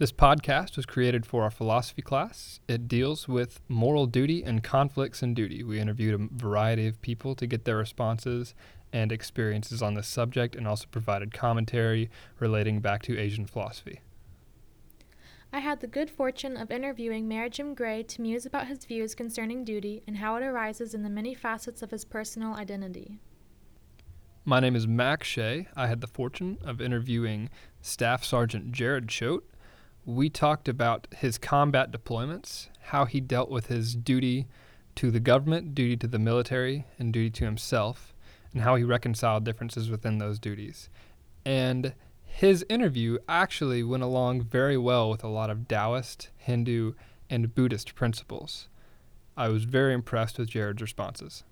This podcast was created for our philosophy class. It deals with moral duty and conflicts in duty. We interviewed a variety of people to get their responses and experiences on this subject and also provided commentary relating back to Asian philosophy. I had the good fortune of interviewing Mayor Jim Gray to muse about his views concerning duty and how it arises in the many facets of his personal identity. My name is Mac Shea. I had the fortune of interviewing Staff Sergeant Jared Choate we talked about his combat deployments, how he dealt with his duty to the government, duty to the military, and duty to himself, and how he reconciled differences within those duties. And his interview actually went along very well with a lot of Taoist, Hindu, and Buddhist principles. I was very impressed with Jared's responses.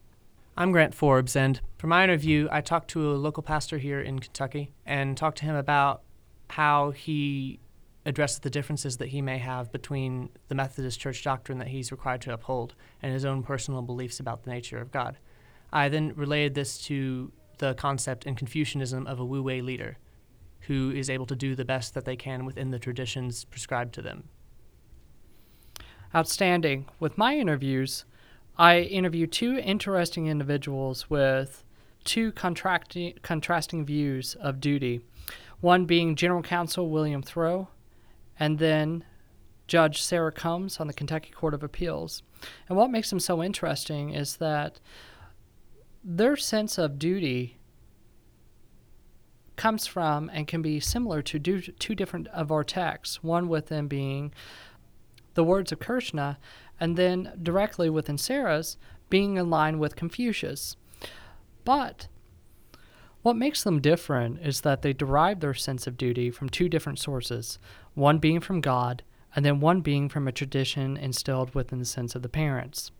I'm Grant Forbes, and for my interview, I talked to a local pastor here in Kentucky and talked to him about how he address the differences that he may have between the Methodist Church doctrine that he's required to uphold and his own personal beliefs about the nature of God. I then related this to the concept in Confucianism of a Wu Wei leader who is able to do the best that they can within the traditions prescribed to them. Outstanding. With my interviews, I interviewed two interesting individuals with two contracti- contrasting views of duty. One being General Counsel William Thro, and then Judge Sara Combs on the Kentucky Court of Appeals. And what makes them so interesting is that their sense of duty comes from and can be similar to two different of our texts, one with them being the words of Krishna, and then directly within Sara's being in line with Confucius. But what makes them different is that they derive their sense of duty from two different sources, one being from God, and then one being from a tradition instilled within the sense of the parents.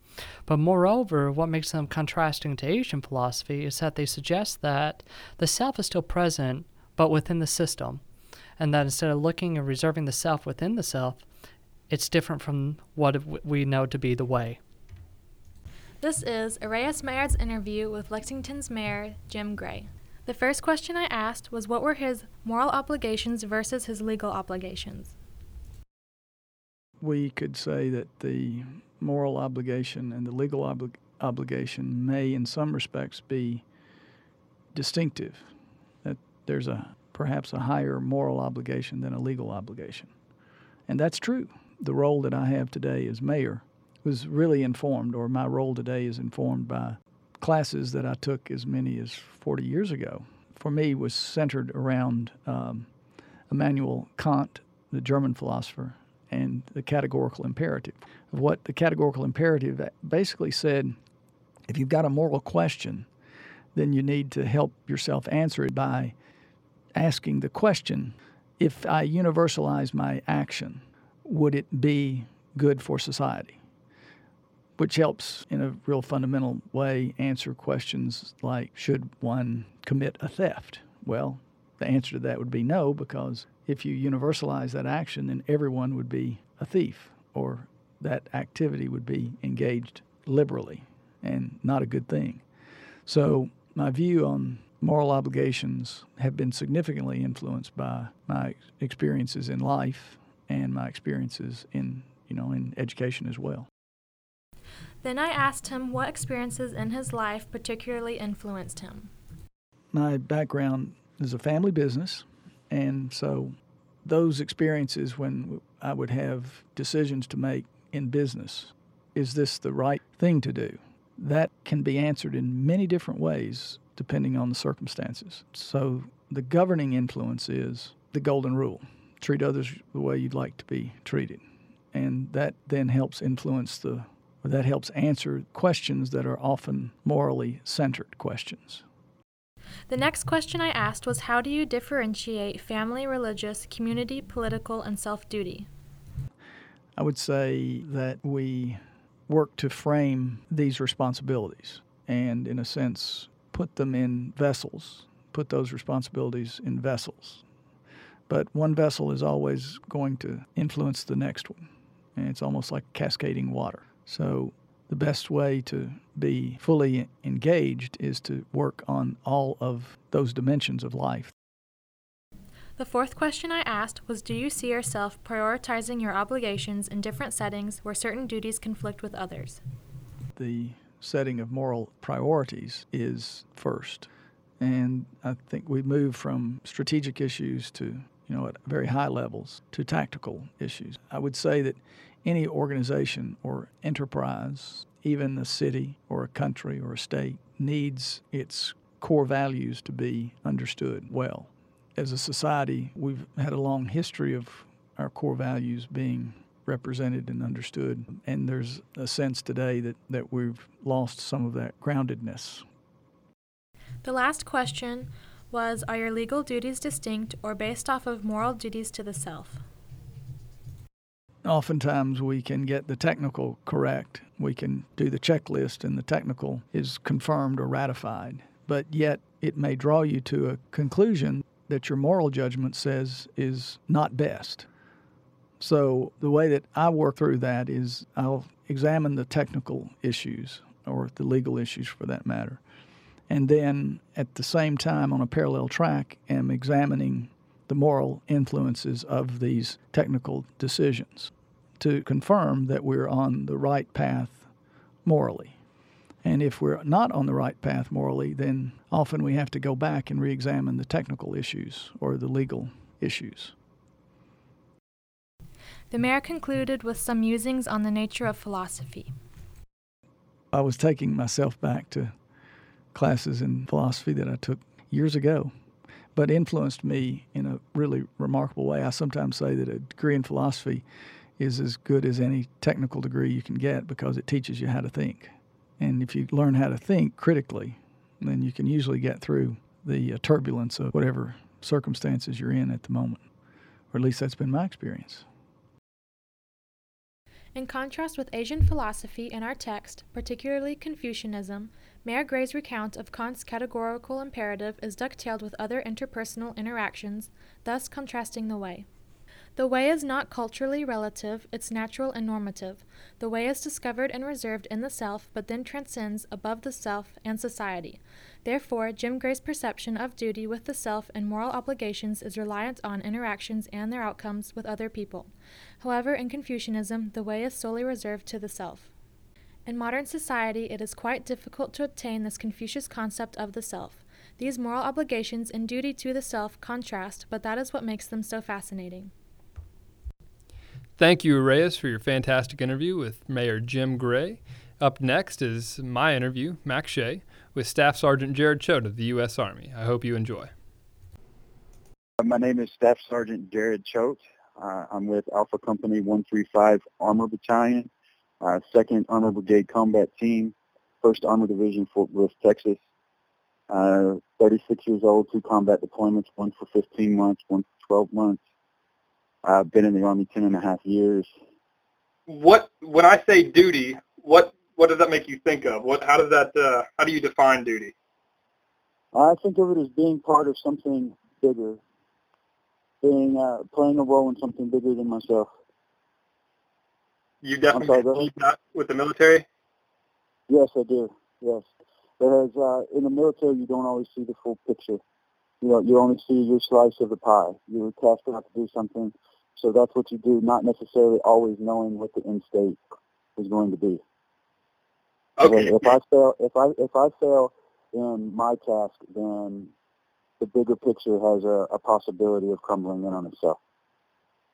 But moreover, what makes them contrasting to Asian philosophy is that they suggest that the self is still present, but within the system, and that instead of looking and reserving the self within the self, it's different from what we know to be the way. This is Arias Mayard's interview with Lexington's Mayor Jim Gray. The first question I asked was what were his moral obligations versus his legal obligations? We could say that the moral obligation and the legal obli- obligation may, in some respects, be distinctive. That there's a perhaps a higher moral obligation than a legal obligation. And that's true. The role that I have today as mayor was really informed, or my role today is informed by classes that I took as many as 40 years ago, for me, was centered around um, Immanuel Kant, the German philosopher, and the categorical imperative. What the categorical imperative basically said if you've got a moral question, then you need to help yourself answer it by asking the question if I universalize my action, would it be good for society? Which helps in a real fundamental way answer questions like should one commit a theft? Well, the answer to that would be no, because if you universalize that action, then everyone would be a thief or that activity would be engaged liberally and not a good thing. So, my view on moral obligations have been significantly influenced by my experiences in life and my experiences in, you know, in education as well. Then I asked him what experiences in his life particularly influenced him. My background is a family business, and so those experiences when I would have decisions to make in business is this the right thing to do? That can be answered in many different ways depending on the circumstances. So the governing influence is the golden rule treat others the way you'd like to be treated. And that then helps influence the that helps answer questions that are often morally centered questions. The next question I asked was How do you differentiate family, religious, community, political, and self duty? I would say that we work to frame these responsibilities and, in a sense, put them in vessels, put those responsibilities in vessels. But one vessel is always going to influence the next one, and it's almost like cascading water. So the best way to be fully engaged is to work on all of those dimensions of life. The fourth question I asked was Do you see yourself prioritizing your obligations in different settings where certain duties conflict with others? The setting of moral priorities is first. And I think we move from strategic issues to, you know, at very high levels to tactical issues. I would say that any organization or enterprise, even a city or a country or a state, needs its core values to be understood well as a society, we've had a long history of our core values being represented and understood. And there's a sense today that, that we've lost some of that groundedness. The last question was Are your legal duties distinct or based off of moral duties to the self? Oftentimes, we can get the technical correct. We can do the checklist, and the technical is confirmed or ratified. But yet, it may draw you to a conclusion that your moral judgment says is not best. So, the way that I work through that is I'll examine the technical issues or the legal issues for that matter. And then at the same time, on a parallel track, am examining the moral influences of these technical decisions to confirm that we're on the right path morally. And if we're not on the right path morally, then often we have to go back and re examine the technical issues or the legal issues. The mayor concluded with some musings on the nature of philosophy. I was taking myself back to classes in philosophy that I took years ago, but influenced me in a really remarkable way. I sometimes say that a degree in philosophy is as good as any technical degree you can get because it teaches you how to think. And if you learn how to think critically, then you can usually get through the uh, turbulence of whatever circumstances you're in at the moment. Or at least that's been my experience. In contrast with Asian philosophy in our text, particularly Confucianism, Mayor Gray's recount of Kant's categorical imperative is dovetailed with other interpersonal interactions, thus contrasting the way. The way is not culturally relative, it's natural and normative. The way is discovered and reserved in the self, but then transcends above the self and society. Therefore, Jim Gray's perception of duty with the self and moral obligations is reliant on interactions and their outcomes with other people. However, in Confucianism, the way is solely reserved to the self. In modern society, it is quite difficult to obtain this Confucius concept of the self. These moral obligations and duty to the self contrast, but that is what makes them so fascinating. Thank you, Arrayas, for your fantastic interview with Mayor Jim Gray. Up next is my interview, Mac Shea, with Staff Sergeant Jared Choate of the U.S. Army. I hope you enjoy. My name is Staff Sergeant Jared Choate. Uh, I'm with Alpha Company 135 Armor Battalion, uh, 2nd Armor Brigade Combat Team, 1st Armor Division, Fort Bliss, Texas. Uh, 36 years old, two combat deployments, one for 15 months, one for 12 months. I've been in the Army ten and a half years. What when I say duty, what what does that make you think of? What how does that uh, how do you define duty? I think of it as being part of something bigger, being uh, playing a role in something bigger than myself. You definitely sorry, that with the military. Yes, I do. Yes, because uh, in the military you don't always see the full picture. You know, you only see your slice of the pie. You were cast out to do something so that's what you do, not necessarily always knowing what the end state is going to be. Okay. If I fail, if I if I fail in my task, then the bigger picture has a, a possibility of crumbling in on itself.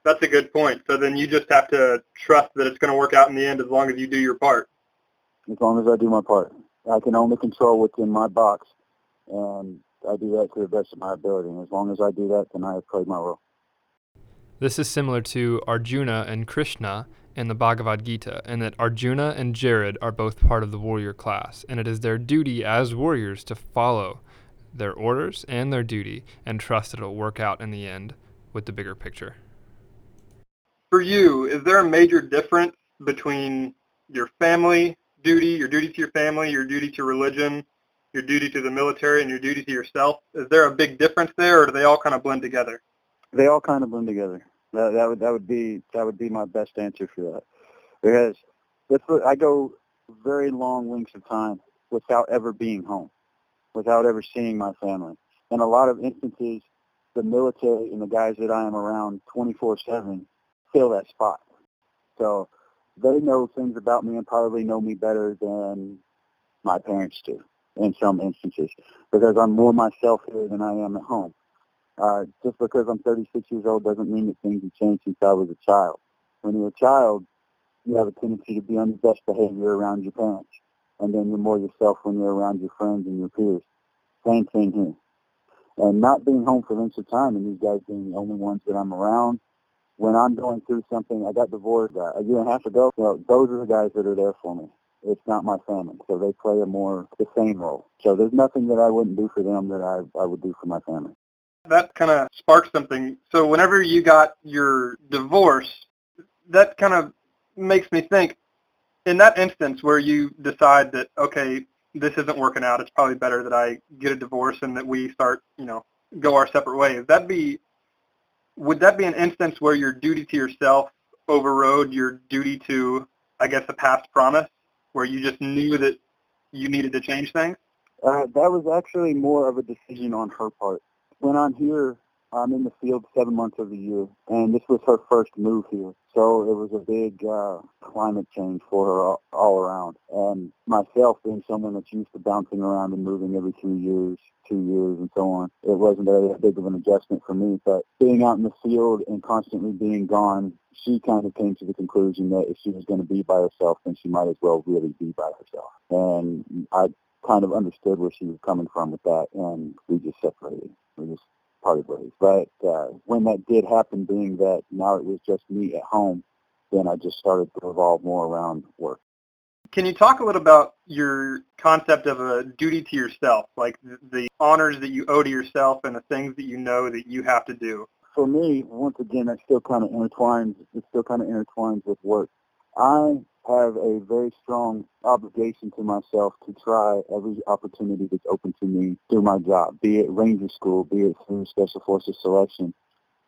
That's a good point. So then you just have to trust that it's going to work out in the end as long as you do your part. As long as I do my part. I can only control what's in my box, and I do that to the best of my ability. And as long as I do that, then I have played my role. This is similar to Arjuna and Krishna in the Bhagavad Gita, in that Arjuna and Jared are both part of the warrior class, and it is their duty as warriors to follow their orders and their duty and trust that it'll work out in the end with the bigger picture. For you, is there a major difference between your family duty, your duty to your family, your duty to religion, your duty to the military, and your duty to yourself? Is there a big difference there, or do they all kind of blend together? They all kind of blend together. That, that would that would be that would be my best answer for that. Because what, I go very long lengths of time without ever being home, without ever seeing my family. In a lot of instances, the military and the guys that I am around 24/7 fill that spot. So they know things about me and probably know me better than my parents do in some instances because I'm more myself here than I am at home. Uh, just because I'm 36 years old doesn't mean that things have changed since I was a child. When you're a child, you have a tendency to be on your best behavior around your parents, and then you're more yourself when you're around your friends and your peers. Same thing here. And not being home for lengths of time, and these guys being the only ones that I'm around. When I'm going through something, I got divorced uh, a year and a half ago. Well, those are the guys that are there for me. It's not my family, so they play a more the same role. So there's nothing that I wouldn't do for them that I I would do for my family that kind of sparked something. So whenever you got your divorce, that kind of makes me think, in that instance where you decide that, okay, this isn't working out, it's probably better that I get a divorce and that we start, you know, go our separate ways. That be, would that be an instance where your duty to yourself overrode your duty to, I guess, a past promise, where you just knew that you needed to change things? Uh, that was actually more of a decision on her part when I'm here, I'm in the field seven months of the year, and this was her first move here. So it was a big uh, climate change for her all, all around. And myself, being someone that's used to bouncing around and moving every three years, two years, and so on, it wasn't that big of an adjustment for me. But being out in the field and constantly being gone, she kind of came to the conclusion that if she was going to be by herself, then she might as well really be by herself. And I kind of understood where she was coming from with that, and we just separated. We just parted ways. But uh, when that did happen, being that now it was just me at home, then I just started to revolve more around work. Can you talk a little about your concept of a duty to yourself, like the honors that you owe to yourself and the things that you know that you have to do? For me, once again, that still kind of intertwines. It still kind of intertwines with work. I have a very strong obligation to myself to try every opportunity that's open to me through my job, be it Ranger School, be it through Special Forces Selection,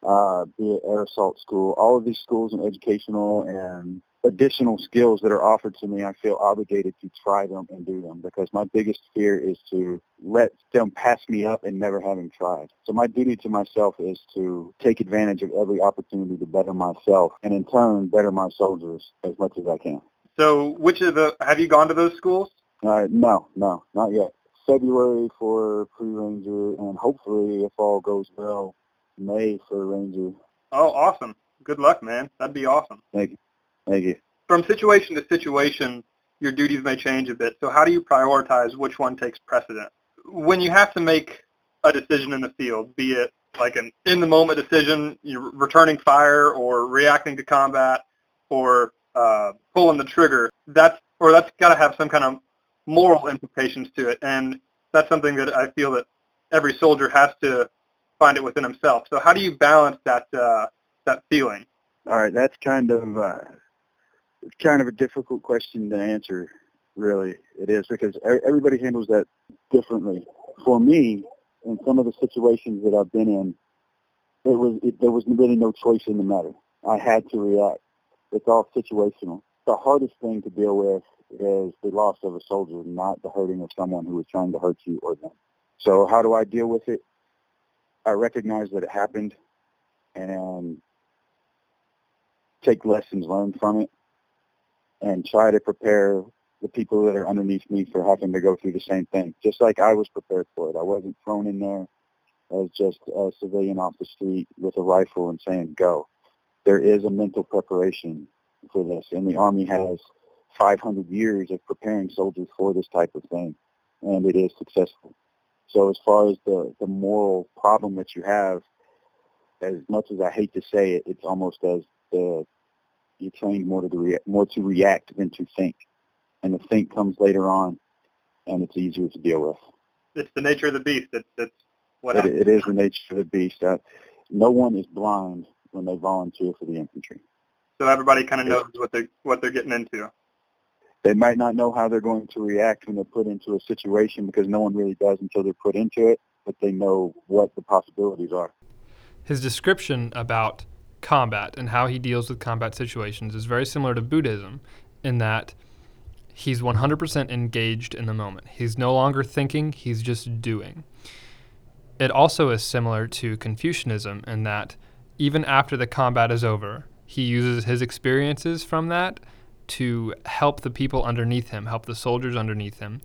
uh, be it Air Assault School. All of these schools and educational and additional skills that are offered to me, I feel obligated to try them and do them because my biggest fear is to let them pass me up and never having tried. So my duty to myself is to take advantage of every opportunity to better myself and in turn better my soldiers as much as I can. So which of the, have you gone to those schools? Uh, no, no, not yet. February for pre-ranger and hopefully if all goes well, May for ranger. Oh, awesome. Good luck, man. That'd be awesome. Thank you. Thank you. From situation to situation, your duties may change a bit. So how do you prioritize which one takes precedent? When you have to make a decision in the field, be it like an in-the-moment decision, you're returning fire or reacting to combat or uh, pulling the trigger, that's or that's got to have some kind of moral implications to it, and that's something that I feel that every soldier has to find it within himself. So how do you balance that uh, that feeling? All right, that's kind of uh, kind of a difficult question to answer. Really, it is because everybody handles that differently. For me, in some of the situations that I've been in, it was it, there was really no choice in the matter. I had to react. It's all situational. The hardest thing to deal with is the loss of a soldier, not the hurting of someone who was trying to hurt you or them. So how do I deal with it? I recognize that it happened and take lessons learned from it and try to prepare the people that are underneath me for having to go through the same thing, just like I was prepared for it. I wasn't thrown in there as just a civilian off the street with a rifle and saying go. There is a mental preparation for this, and the Army has 500 years of preparing soldiers for this type of thing, and it is successful. So as far as the, the moral problem that you have, as much as I hate to say it, it's almost as the you're trained more to rea- more to react than to think, and the think comes later on, and it's easier to deal with. It's the nature of the beast. That's it's what it, it is the nature of the beast. Uh, no one is blind when they volunteer for the infantry. So everybody kind of knows what they what they're getting into. They might not know how they're going to react when they're put into a situation because no one really does until they're put into it, but they know what the possibilities are. His description about combat and how he deals with combat situations is very similar to Buddhism in that he's 100% engaged in the moment. He's no longer thinking, he's just doing. It also is similar to Confucianism in that even after the combat is over, he uses his experiences from that to help the people underneath him, help the soldiers underneath him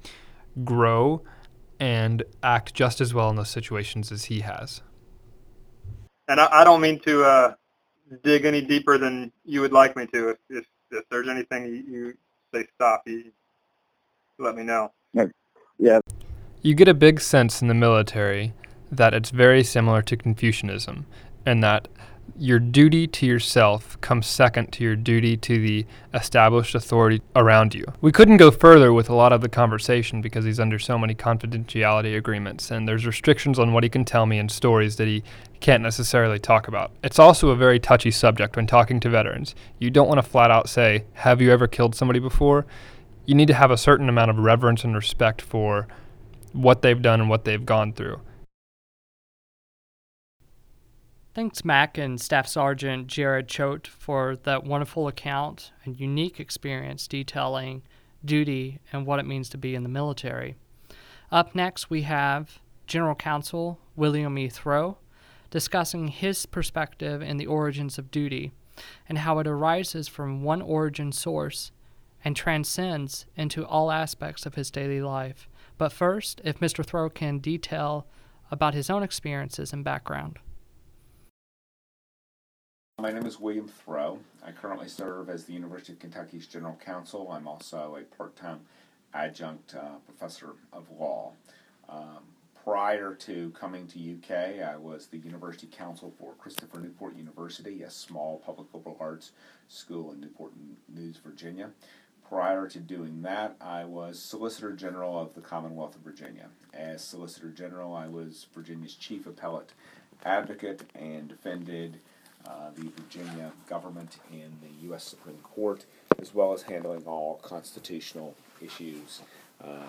grow and act just as well in those situations as he has. And I, I don't mean to uh, dig any deeper than you would like me to. If, if, if there's anything you, you say stop, you let me know. Yeah, You get a big sense in the military that it's very similar to Confucianism, and that your duty to yourself comes second to your duty to the established authority around you. We couldn't go further with a lot of the conversation because he's under so many confidentiality agreements, and there's restrictions on what he can tell me and stories that he can't necessarily talk about. It's also a very touchy subject when talking to veterans. You don't want to flat out say, Have you ever killed somebody before? You need to have a certain amount of reverence and respect for what they've done and what they've gone through. Thanks, Mac and Staff Sergeant Jared Choate, for that wonderful account and unique experience detailing duty and what it means to be in the military. Up next, we have General Counsel William E. Thro discussing his perspective in the origins of duty and how it arises from one origin source and transcends into all aspects of his daily life. But first, if Mr. Thro can detail about his own experiences and background. My name is William Thro. I currently serve as the University of Kentucky's General Counsel. I'm also a part time adjunct uh, professor of law. Um, prior to coming to UK, I was the University Counsel for Christopher Newport University, a small public liberal arts school in Newport News, Virginia. Prior to doing that, I was Solicitor General of the Commonwealth of Virginia. As Solicitor General, I was Virginia's chief appellate advocate and defended uh, the Virginia government and the U.S. Supreme Court, as well as handling all constitutional issues uh,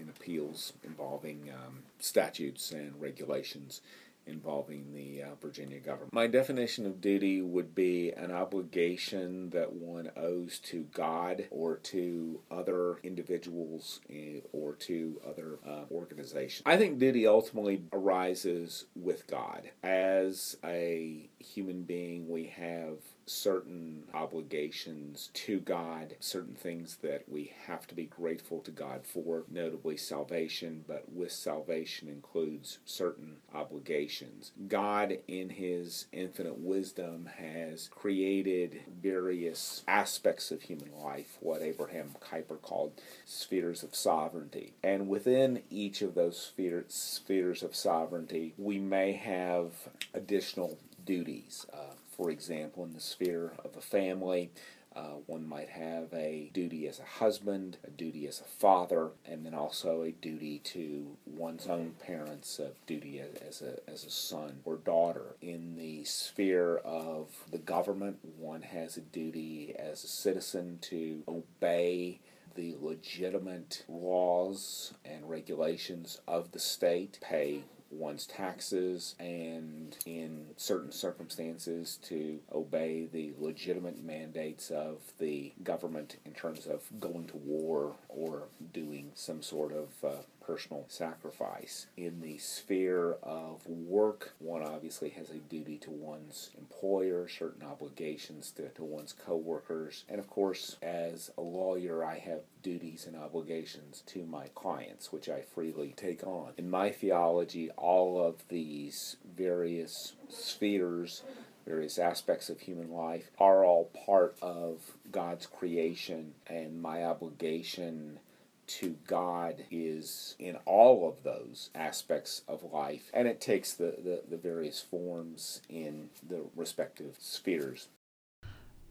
in appeals involving um, statutes and regulations involving the uh, Virginia government. My definition of duty would be an obligation that one owes to God or to other individuals eh, or to other uh, organizations. I think duty ultimately arises with God. As a human being, we have certain obligations to God, certain things that we have to be grateful to God for, notably salvation, but with salvation includes certain obligations. God, in His infinite wisdom, has created various aspects of human life, what Abraham Kuyper called spheres of sovereignty. And within each of those spheres, spheres of sovereignty, we may have additional duties. Uh, for example, in the sphere of a family, uh, one might have a duty as a husband, a duty as a father, and then also a duty to one's own parents, a duty as, a, as a son or daughter. In the sphere of the government, one has a duty as a citizen to obey the legitimate laws and regulations of the state, pay one's taxes, and in certain circumstances to obey the legitimate mandates of the government in terms of going to war or doing some sort of uh, personal sacrifice. In the sphere of work, one obviously has a duty to one's employer, certain obligations to, to one's coworkers, and of course, as a lawyer, I have duties and obligations to my clients, which I freely take on. In my theology, all of these various spheres various aspects of human life are all part of God's creation, and my obligation to God is in all of those aspects of life, and it takes the, the, the, various forms in the respective spheres.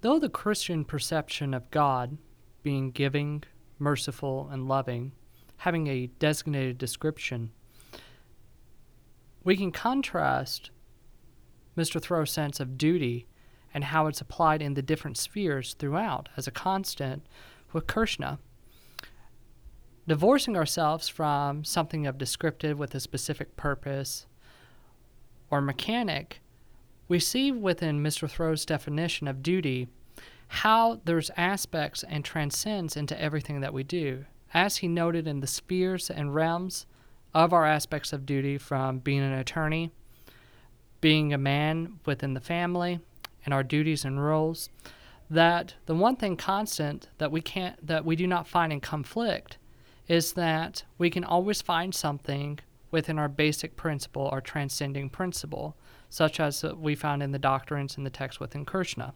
Though the Christian perception of God, being giving, merciful, and loving, having a designated description, we can contrast Mr. Thro's sense of duty and how it's applied in the different spheres throughout as a constant with Krishna divorcing ourselves from something of descriptive with a specific purpose or mechanic, we see within Mr. Thro's definition of duty how there's aspects and transcends into everything that we do. As he noted in the spheres and realms of our aspects of duty from being an attorney, being a man within the family, and our duties and roles, that the one thing constant that we can't that we do not find in conflict is that we can always find something within our basic principle, our transcending principle, such as we found in the doctrines in the text within Krishna.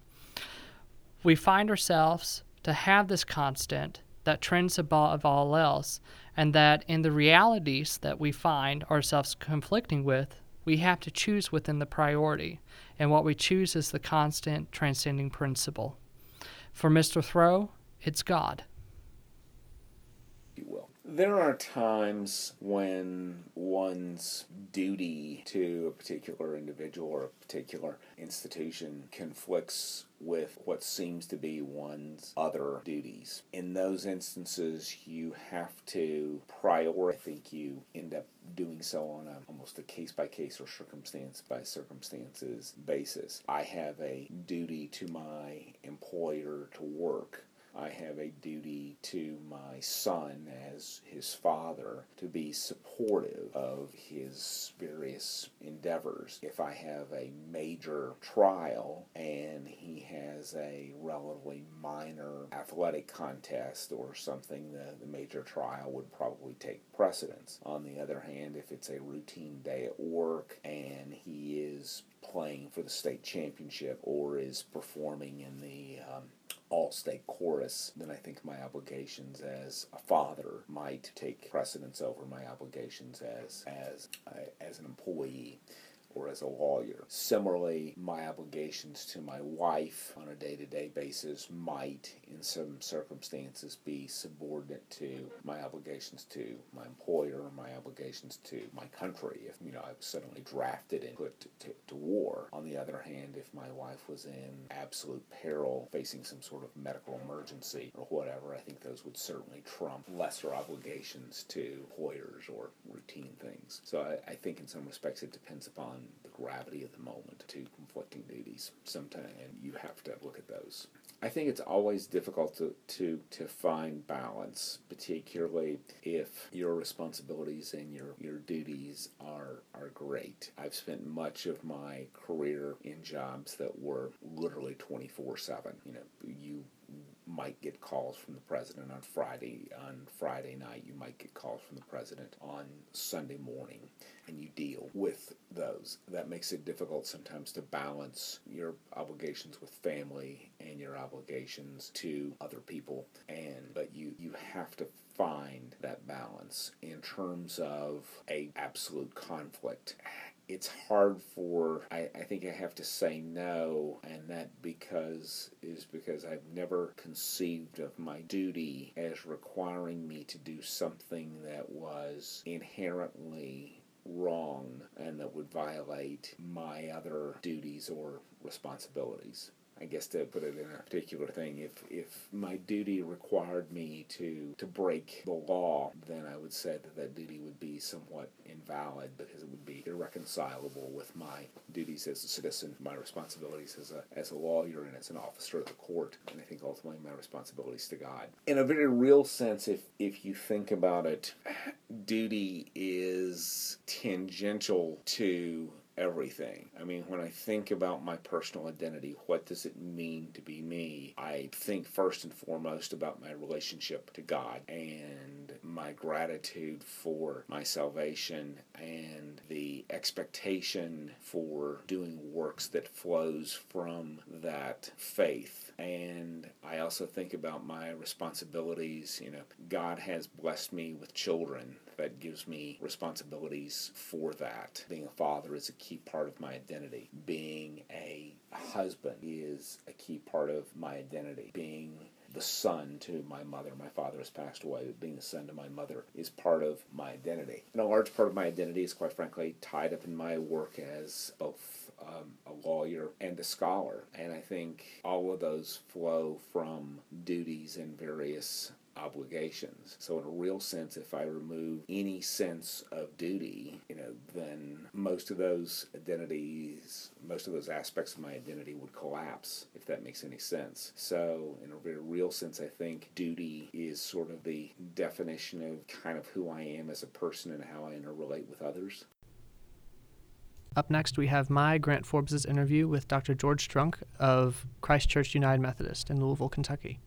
We find ourselves to have this constant that trends above all else, and that in the realities that we find ourselves conflicting with, we have to choose within the priority, and what we choose is the constant transcending principle. For Mr. Thro, it's God. There are times when one's duty to a particular individual or a particular institution conflicts with what seems to be one's other duties. In those instances, you have to prioritize. I think you end up doing so on a, almost a case by case or circumstance by circumstances basis. I have a duty to my employer to work I have a duty to my son as his father to be supportive of his various endeavors. If I have a major trial and he has a relatively minor athletic contest or something, the, the major trial would probably take precedence. On the other hand, if it's a routine day at work and he is playing for the state championship or is performing in the um, all state chorus, then I think my obligations as a father might take precedence over my obligations as as uh, as an employee or as a lawyer. Similarly, my obligations to my wife on a day to day basis might, in some circumstances, be subordinate to my obligations to my employer or my obligations to my country. If, you know, I was suddenly drafted and put to, to, to war. On the other hand, if my wife was in absolute peril, facing some sort of medical emergency or whatever, I think those would certainly trump lesser obligations to employers or routine things. So I, I think in some respects it depends upon the gravity of the moment to conflicting duties sometimes and you have to look at those. I think it's always difficult to, to, to find balance particularly if your responsibilities and your, your duties are, are great. I've spent much of my career in jobs that were literally 24-7 you know you might get calls from the president on Friday on Friday night. You might get calls from the president on Sunday morning, and you deal with those. That makes it difficult sometimes to balance your obligations with family and your obligations to other people. And but you you have to find that balance in terms of a absolute conflict it's hard for I, I think I have to say no and that because is because I've never conceived of my duty as requiring me to do something that was inherently wrong and that would violate my other duties or responsibilities. I guess to put it in a particular thing, if if my duty required me to to break the law, then I would say that that duty would be somewhat invalid because it would be irreconcilable with my duties as a citizen, my responsibilities as a as a lawyer and as an officer of the court, and I think ultimately my responsibilities to God. In a very real sense, if if you think about it, duty is tangential to everything. I mean, when I think about my personal identity, what does it mean to be me? I think first and foremost about my relationship to God and my gratitude for my salvation and the expectation for doing works that flows from that faith. And I also think about my responsibilities. You know, God has blessed me with children that gives me responsibilities for that. Being a father is a key part of my identity. Being a husband is a key part of my identity. Being the son to my mother. My father has passed away, but being the son to my mother is part of my identity. And a large part of my identity is, quite frankly, tied up in my work as both um, a lawyer and a scholar. And I think all of those flow from duties in various obligations. So, in a real sense, if I remove any sense of duty, you know, then most of those identities, most of those aspects of my identity would collapse, if that makes any sense. So, in a very real sense, I think duty is sort of the definition of kind of who I am as a person and how I interrelate with others. Up next, we have my Grant Forbes' interview with Dr. George Strunk of Christ Church United Methodist in Louisville, Kentucky.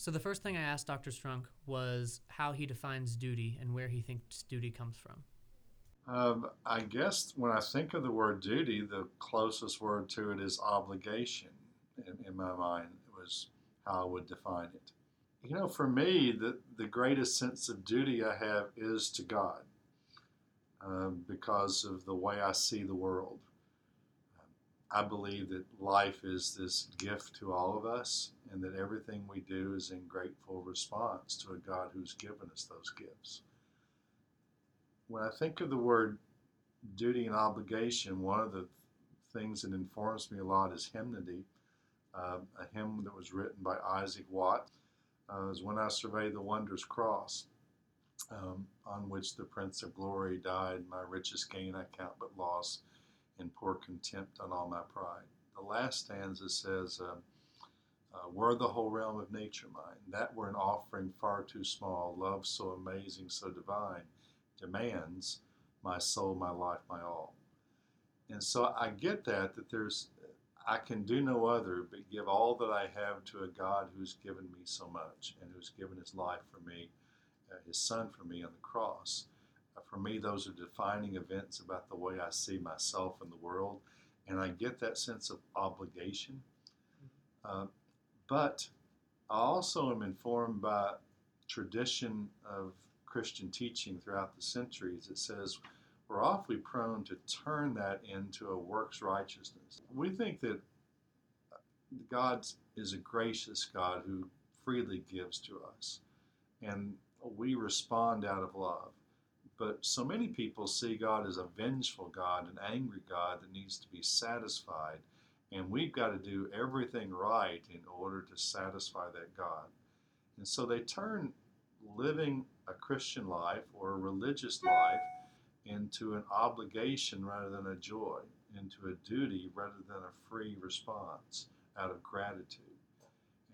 So, the first thing I asked Dr. Strunk was how he defines duty and where he thinks duty comes from. Um, I guess when I think of the word duty, the closest word to it is obligation. In, in my mind, it was how I would define it. You know, for me, the, the greatest sense of duty I have is to God um, because of the way I see the world. I believe that life is this gift to all of us, and that everything we do is in grateful response to a God who's given us those gifts. When I think of the word duty and obligation, one of the things that informs me a lot is hymnody, uh, a hymn that was written by Isaac Watt. Uh, is when I survey the wondrous cross um, on which the Prince of Glory died. My richest gain I count but loss, and pour contempt on all my pride. The last stanza says, uh, uh, Were the whole realm of nature mine, that were an offering far too small, love so amazing, so divine, demands my soul, my life, my all. And so I get that, that there's, I can do no other but give all that I have to a God who's given me so much and who's given his life for me uh, his son for me on the cross. For me, those are defining events about the way I see myself in the world, and I get that sense of obligation. Uh, but I also am informed by tradition of Christian teaching throughout the centuries that says we're awfully prone to turn that into a works righteousness. We think that God is a gracious God who freely gives to us. And we respond out of love. But so many people see God as a vengeful God, an angry God that needs to be satisfied. And we've got to do everything right in order to satisfy that God. And so they turn living a Christian life or a religious life into an obligation rather than a joy, into a duty rather than a free response out of gratitude.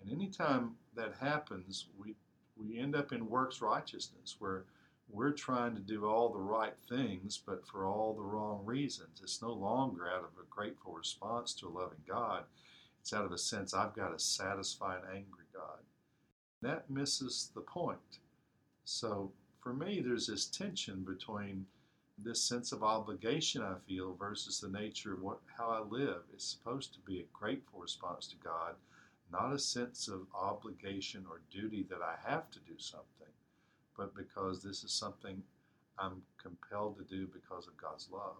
And anytime that happens, we we end up in works righteousness where we're trying to do all the right things, but for all the wrong reasons. It's no longer out of a grateful response to a loving God. It's out of a sense, I've got to satisfy an angry God. That misses the point. So for me, there's this tension between this sense of obligation I feel versus the nature of what, how I live. It's supposed to be a grateful response to God not a sense of obligation or duty that I have to do something, but because this is something I'm compelled to do because of God's love.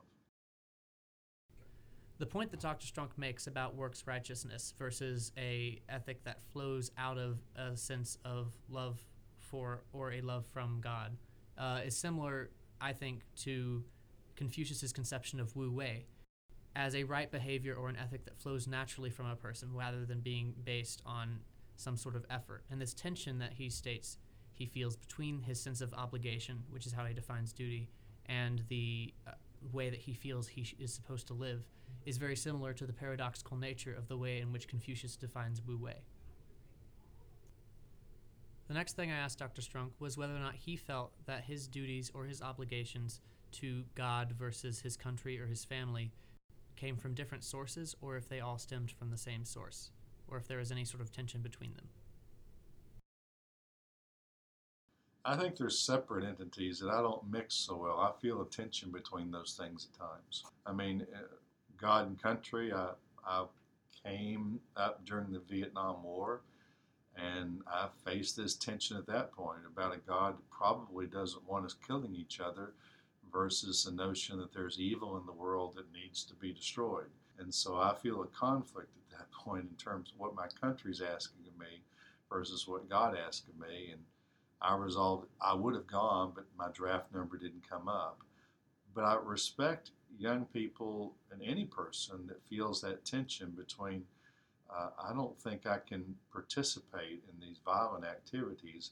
The point that Dr. Strunk makes about works righteousness versus a ethic that flows out of a sense of love for or a love from God uh, is similar, I think, to Confucius's conception of Wu Wei, as a right behavior or an ethic that flows naturally from a person rather than being based on some sort of effort. And this tension that he states he feels between his sense of obligation, which is how he defines duty, and the uh, way that he feels he sh- is supposed to live is very similar to the paradoxical nature of the way in which Confucius defines Wu Wei. The next thing I asked Dr. Strunk was whether or not he felt that his duties or his obligations to God versus his country or his family came from different sources or if they all stemmed from the same source, or if there was any sort of tension between them. I think they're separate entities that I don't mix so well. I feel a tension between those things at times. I mean, uh, God and country, I, I came up during the Vietnam War, and I faced this tension at that point about a God that probably doesn't want us killing each other versus the notion that there's evil in the world that needs to be destroyed. And so I feel a conflict at that point in terms of what my country's asking of me versus what God asks of me. And I resolved I would have gone, but my draft number didn't come up. But I respect young people and any person that feels that tension between uh, I don't think I can participate in these violent activities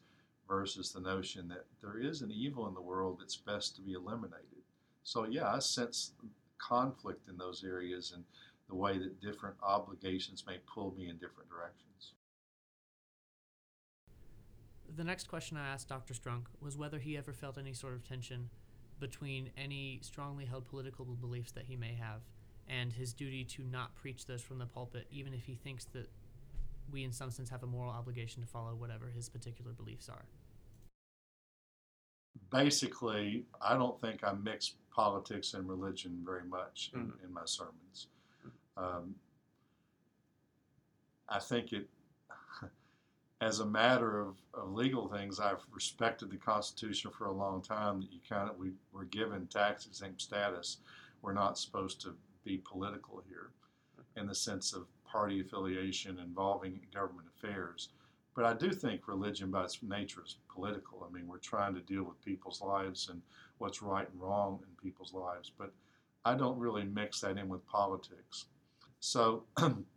versus the notion that there is an evil in the world that's best to be eliminated. So, yeah, I sense conflict in those areas and the way that different obligations may pull me in different directions. The next question I asked Dr. Strunk was whether he ever felt any sort of tension between any strongly held political beliefs that he may have and his duty to not preach those from the pulpit, even if he thinks that we, in some sense, have a moral obligation to follow whatever his particular beliefs are. Basically, I don't think I mix politics and religion very much in, Mhm. in my sermons. Um, I think it, as a matter of, of legal things, I've respected the Constitution for a long time. That you kind of we were given tax exempt status. We're not supposed to be political here, in the sense of party affiliation involving government affairs. But I do think religion, by its nature, is political. I mean, we're trying to deal with people's lives and what's right and wrong in people's lives. But I don't really mix that in with politics. So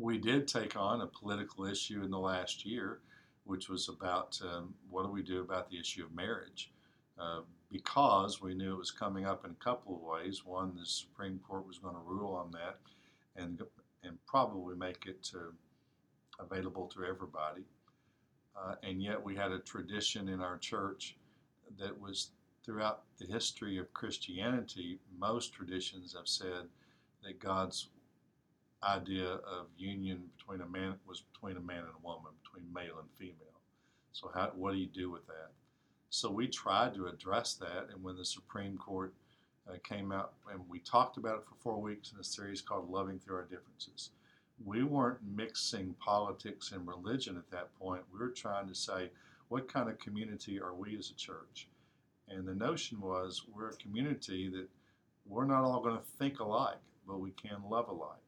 we did take on a political issue in the last year, which was about um, what do we do about the issue of marriage? Uh, because we knew it was coming up in a couple of ways. One, the Supreme Court was going to rule on that and, and probably make it to, available to everybody. Uh, and yet we had a tradition in our church that was throughout the history of Christianity, most traditions have said that God's idea of union between a man was between a man and a woman, between male and female. So how, what do you do with that? So we tried to address that, and when the Supreme Court uh, came out, and we talked about it for four weeks in a series called "Loving Through Our Differences." We weren't mixing politics and religion at that point. We were trying to say, what kind of community are we as a church? And the notion was we're a community that we're not all going to think alike, but we can love alike.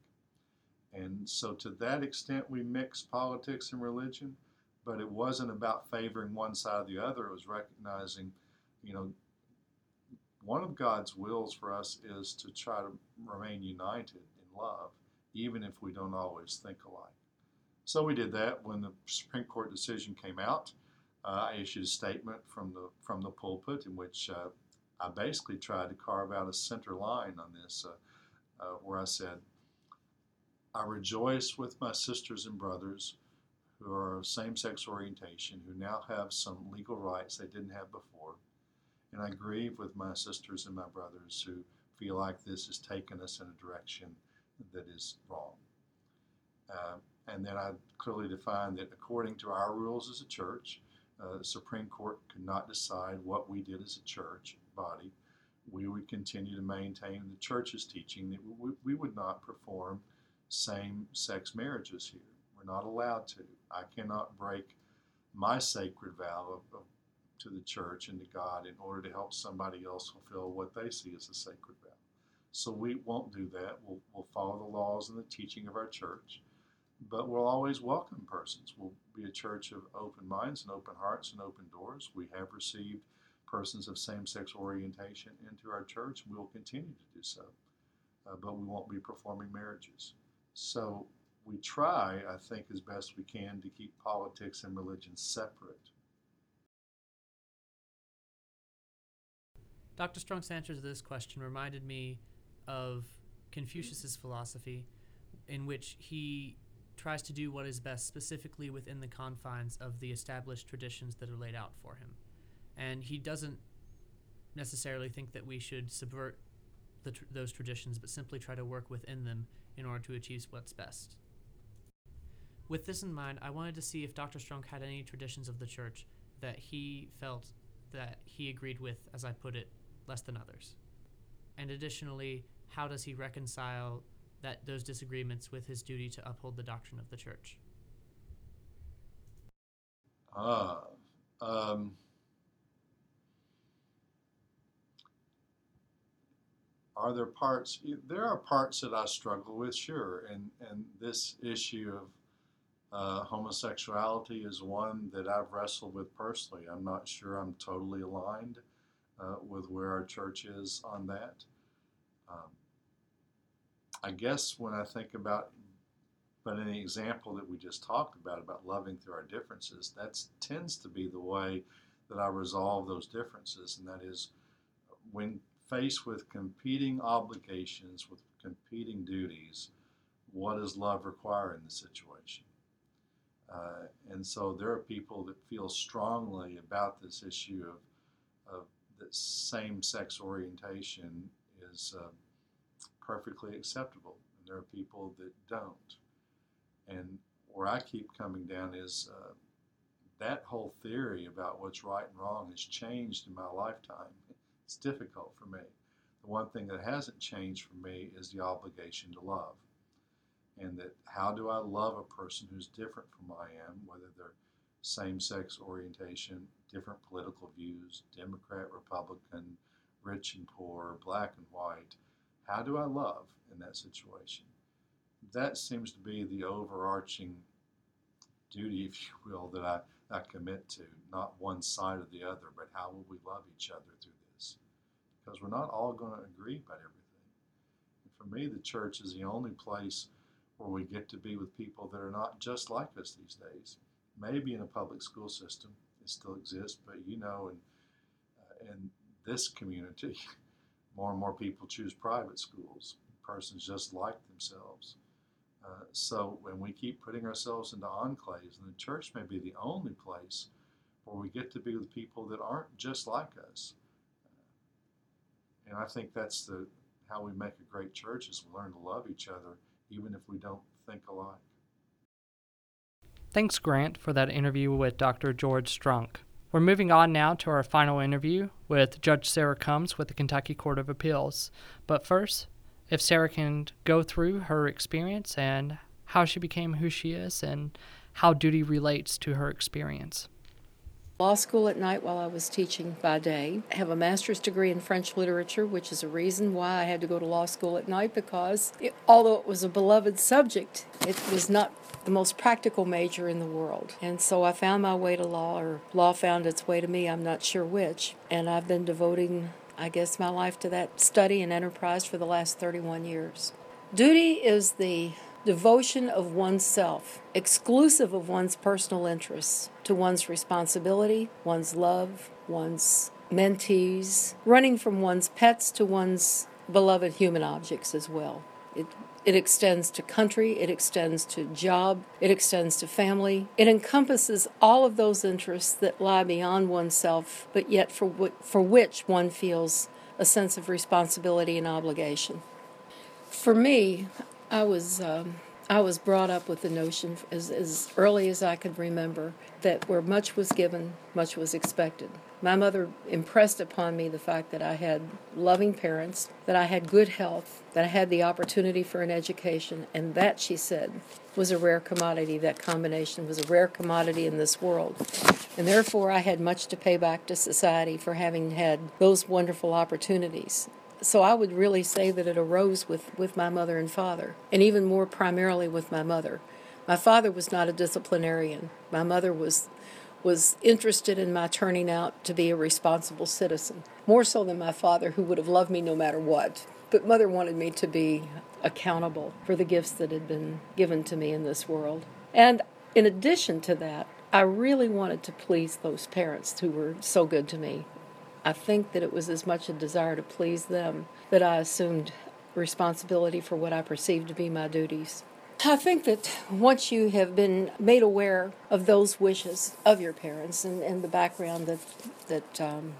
And so, to that extent, we mix politics and religion, but it wasn't about favoring one side or the other. It was recognizing, you know, one of God's wills for us is to try to remain united in love, even if we don't always think alike. So we did that when the Supreme Court decision came out. Uh, I issued a statement from the from the pulpit in which uh, I basically tried to carve out a center line on this, uh, uh, where I said, "I rejoice with my sisters and brothers who are of same-sex orientation who now have some legal rights they didn't have before, and I grieve with my sisters and my brothers who feel like this has taken us in a direction that is wrong." Uh, and then I clearly defined that according to our rules as a church, uh, the Supreme Court could not decide what we did as a church body. We would continue to maintain the church's teaching that we, we would not perform same sex marriages here. We're not allowed to. I cannot break my sacred vow of, of, to the church and to God in order to help somebody else fulfill what they see as a sacred vow. So we won't do that. We'll, we'll follow the laws and the teaching of our church but we'll always welcome persons. We'll be a church of open minds and open hearts and open doors. We have received persons of same sex orientation into our church, we will continue to do so. Uh, but we won't be performing marriages. So we try, I think, as best we can to keep politics and religion separate. Dr. Strunk's answer to this question reminded me of Confucius's philosophy, in which he tries to do what is best specifically within the confines of the established traditions that are laid out for him. And he doesn't necessarily think that we should subvert tr- those traditions, but simply try to work within them in order to achieve what's best. With this in mind, I wanted to see if Dr. Strunk had any traditions of the church that he felt that he agreed with, as I put it, less than others. And additionally, how does he reconcile that those disagreements with his duty to uphold the doctrine of the church? Ah, um, are there parts? There are parts that I struggle with, sure, and and this issue of uh, homosexuality is one that I've wrestled with personally. I'm not sure I'm totally aligned uh, with where our church is on that. Um, I guess when I think about But in the example that we just talked about, about loving through our differences, that tends to be the way that I resolve those differences. And that is when faced with competing obligations, with competing duties, what does love require in the situation? Uh, and so there are people that feel strongly about this issue of, of that same sex orientation is uh, perfectly acceptable. And there are people that don't. And where I keep coming down is uh, that whole theory about what's right and wrong has changed in my lifetime. It's difficult for me. The one thing that hasn't changed for me is the obligation to love. And that how do I love a person who's different from I am, whether they're same sex orientation, different political views, Democrat, Republican, rich and poor, black and white. How do I love in that situation? That seems to be the overarching duty, if you will, that I, I commit to, not one side or the other, but how will we love each other through? Because we're not all going to agree about everything. And for me, the church is the only place where we get to be with people that are not just like us these days. Maybe in a public school system, it still exists, but you know, in, uh, in this community, more and more people choose private schools, persons just like themselves. Uh, so when we keep putting ourselves into enclaves, and the church may be the only place where we get to be with people that aren't just like us. And I think that's the how we make a great church is we learn to love each other even if we don't think alike. Thanks, Grant, for that interview with Dr. George Strunk. We're moving on now to our final interview with Judge Sarah Combs with the Kentucky Court of Appeals. But first, if Sarah can go through her experience and how she became who she is and how duty relates to her experience. Law school at night while I was teaching by day. I have a master's degree in French literature, which is a reason why I had to go to law school at night because it, although it was a beloved subject, it was not the most practical major in the world. And so I found my way to law, or law found its way to me, I'm not sure which. And I've been devoting, I guess, my life to that study and enterprise for the last 31 years. Duty is the devotion of oneself, exclusive of one's personal interests, to one's responsibility, one's love, one's mentees, running from one's pets to one's beloved human objects as well. It it extends to country, it extends to job, it extends to family. It encompasses all of those interests that lie beyond oneself, but yet for, w- for which one feels a sense of responsibility and obligation. For me, I was. Um, I was brought up with the notion as, as early as I could remember that where much was given, much was expected. My mother impressed upon me the fact that I had loving parents, that I had good health, that I had the opportunity for an education, and that, she said, was a rare commodity. That combination was a rare commodity in this world. And therefore, I had much to pay back to society for having had those wonderful opportunities so I would really say that it arose with, with my mother and father, and even more primarily with my mother. My father was not a disciplinarian. My mother was was interested in my turning out to be a responsible citizen, more so than my father, who would have loved me no matter what. But mother wanted me to be accountable for the gifts that had been given to me in this world. And in addition to that, I really wanted to please those parents who were so good to me. I think that it was as much a desire to please them that I assumed responsibility for what I perceived to be my duties. I think that once you have been made aware of those wishes of your parents and, and the background that that um,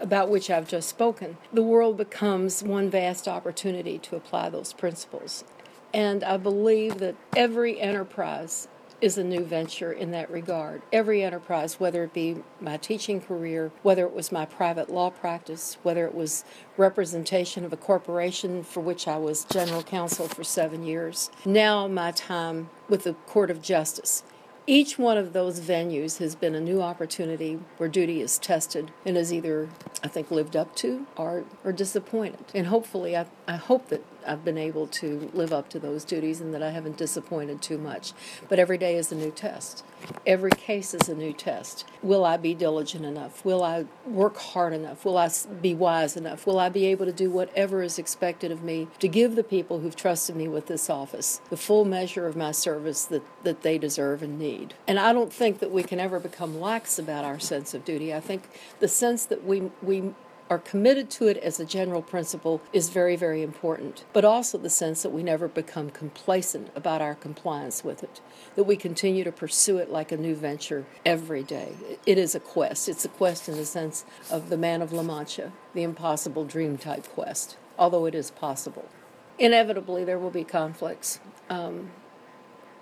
about which I've just spoken, the world becomes one vast opportunity to apply those principles. And I believe that every enterprise is a new venture in that regard. Every enterprise, whether it be my teaching career, whether it was my private law practice, whether it was representation of a corporation for which I was general counsel for seven years, now my time with the Court of Justice. Each one of those venues has been a new opportunity where duty is tested and is either, I think, lived up to or, or disappointed. And hopefully, I, I hope that I've been able to live up to those duties and that I haven't disappointed too much. But every day is a new test. Every case is a new test. Will I be diligent enough? Will I work hard enough? Will I be wise enough? Will I be able to do whatever is expected of me to give the people who've trusted me with this office the full measure of my service that, that they deserve and need? And I don't think that we can ever become lax about our sense of duty. I think the sense that we, we are committed to it as a general principle is very, very important, but also the sense that we never become complacent about our compliance with it, that we continue to pursue it like a new venture every day. It is a quest. It's a quest in the sense of the man of La Mancha, the impossible dream type quest, although it is possible. Inevitably, there will be conflicts. Um,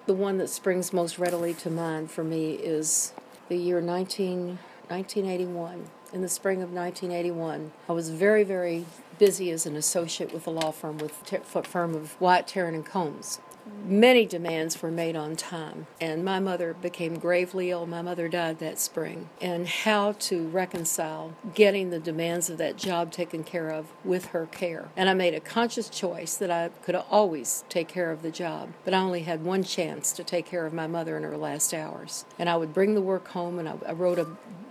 the one that springs most readily to mind for me is the year 19, 1981 in the spring of 1981. I was very, very busy as an associate with a law firm with ter- firm of White, Tarrant, and Combs. Many demands were made on time, and my mother became gravely ill. My mother died that spring, and how to reconcile getting the demands of that job taken care of with her care. And I made a conscious choice that I could always take care of the job, but I only had one chance to take care of my mother in her last hours. And I would bring the work home, and I wrote a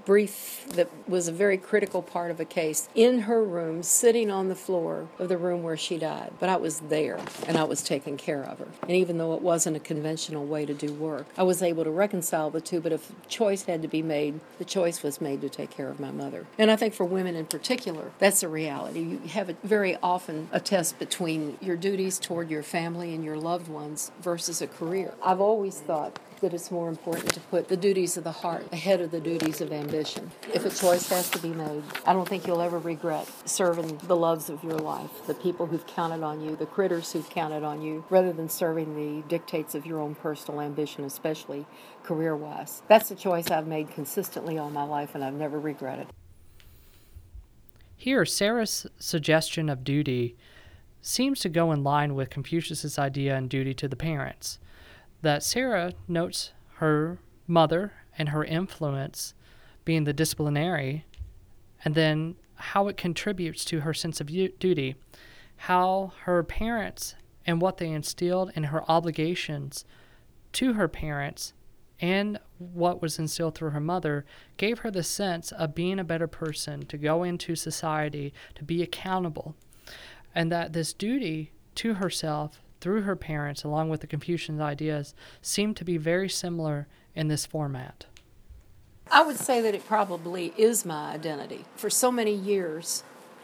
brief that was a very critical part of a case in her room, sitting on the floor of the room where she died. But I was there and I was taking care of her. And even though it wasn't a conventional way to do work, I was able to reconcile the two. But if choice had to be made, the choice was made to take care of my mother. And I think for women in particular, that's a reality. You have a, very often a test between your duties toward your family and your loved ones versus a career. I've always thought that it's more important to put the duties of the heart ahead of the duties of ambition. If a choice has to be made, I don't think you'll ever regret serving the loves of your life, the people who've counted on you, the critters who've counted on you, rather than serving the dictates of your own personal ambition, especially career wise. That's a choice I've made consistently all my life and I've never regretted. Here, Sarah's suggestion of duty seems to go in line with Confucius's idea and duty to the parents that Sarah notes her mother and her influence being the disciplinary, and then how it contributes to her sense of duty, how her parents and what they instilled in her obligations to her parents and what was instilled through her mother gave her the sense of being a better person, to go into society, to be accountable, and that this duty to herself through her parents, along with the Confucian ideas, seem to be very similar in this format. I would say that it probably is my identity. For so many years,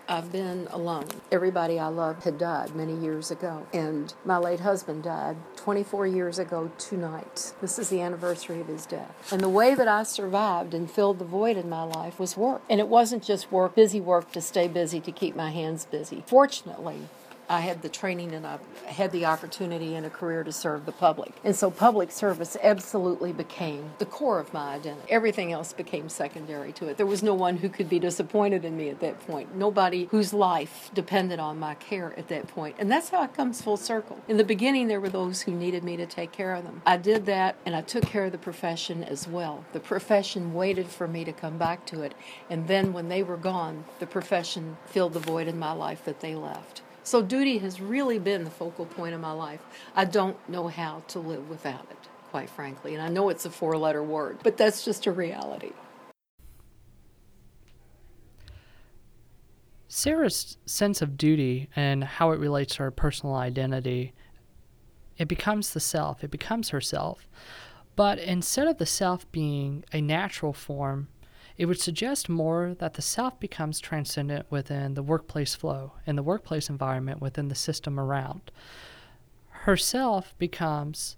I've been alone. Everybody I loved had died many years ago, and my late husband died 24 years ago tonight. This is the anniversary of his death. And the way that I survived and filled the void in my life was work. And it wasn't just work, busy work to stay busy, to keep my hands busy. Fortunately, I had the training and I had the opportunity and a career to serve the public. And so public service absolutely became the core of my identity. Everything else became secondary to it. There was no one who could be disappointed in me at that point. Nobody whose life depended on my care at that point. And that's how it comes full circle. In the beginning, there were those who needed me to take care of them. I did that and I took care of the profession as well. The profession waited for me to come back to it. And then when they were gone, the profession filled the void in my life that they left. So duty has really been the focal point of my life. I don't know how to live without it, quite frankly. And I know it's a four letter word, but that's just a reality. Sarah's sense of duty and how it relates to her personal identity, it becomes the self, it becomes herself. But instead of the self being a natural form, it would suggest more that the self becomes transcendent within the workplace flow and the workplace environment within the system around. Herself becomes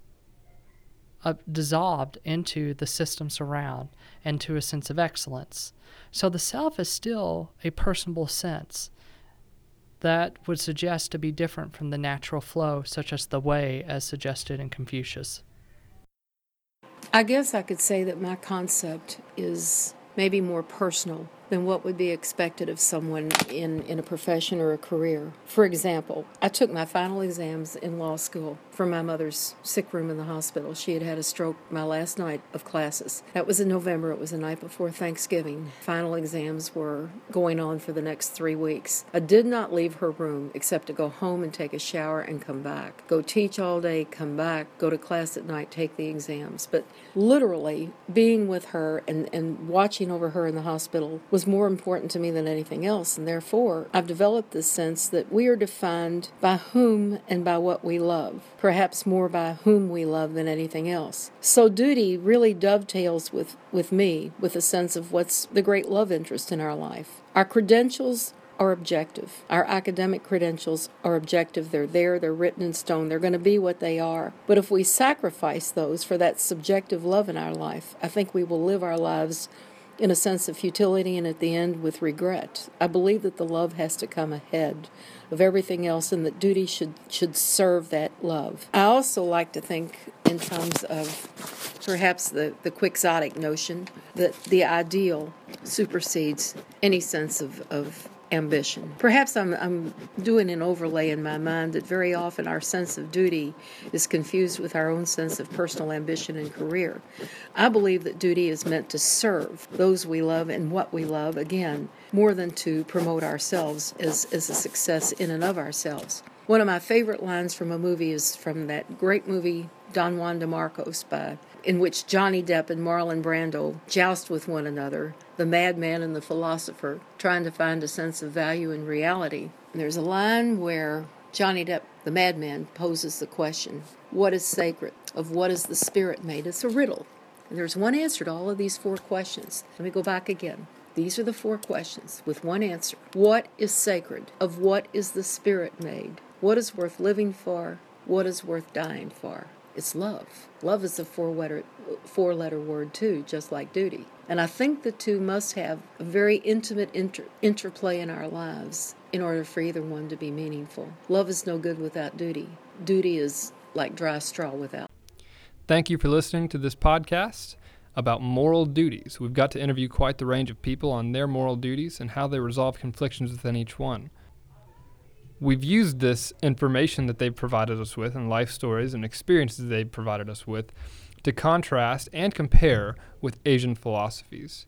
uh, dissolved into the systems around and to a sense of excellence. So the self is still a personable sense that would suggest to be different from the natural flow, such as the way as suggested in Confucius. I guess I could say that my concept is maybe more personal than what would be expected of someone in, in a profession or a career. For example, I took my final exams in law school from my mother's sick room in the hospital. She had had a stroke my last night of classes. That was in November, it was the night before Thanksgiving. Final exams were going on for the next three weeks. I did not leave her room except to go home and take a shower and come back. Go teach all day, come back, go to class at night, take the exams. But literally, being with her and, and watching over her in the hospital was more important to me than anything else. And therefore, I've developed this sense that we are defined by whom and by what we love, perhaps more by whom we love than anything else. So, duty really dovetails with, with me with a sense of what's the great love interest in our life. Our credentials are objective. Our academic credentials are objective. They're there, they're written in stone, they're going to be what they are. But if we sacrifice those for that subjective love in our life, I think we will live our lives in a sense of futility and at the end with regret. I believe that the love has to come ahead of everything else and that duty should should serve that love. I also like to think in terms of perhaps the, the quixotic notion that the ideal supersedes any sense of, of ambition. Perhaps I'm, I'm doing an overlay in my mind that very often our sense of duty is confused with our own sense of personal ambition and career. I believe that duty is meant to serve those we love and what we love, again, more than to promote ourselves as, as a success in and of ourselves. One of my favorite lines from a movie is from that great movie Don Juan de Marcos by in which Johnny Depp and Marlon Brando joust with one another, the madman and the philosopher, trying to find a sense of value in reality. And there's a line where Johnny Depp, the madman, poses the question, What is sacred? Of what is the spirit made? It's a riddle. And there's one answer to all of these four questions. Let me go back again. These are the four questions with one answer. What is sacred? Of what is the spirit made? What is worth living for? What is worth dying for? It's love. Love is a four letter, four letter word too, just like duty. And I think the two must have a very intimate inter- interplay in our lives in order for either one to be meaningful. Love is no good without duty. Duty is like dry straw without. Thank you for listening to this podcast about moral duties. We've got to interview quite the range of people on their moral duties and how they resolve conflictions within each one we've used this information that they've provided us with and life stories and experiences they've provided us with to contrast and compare with Asian philosophies.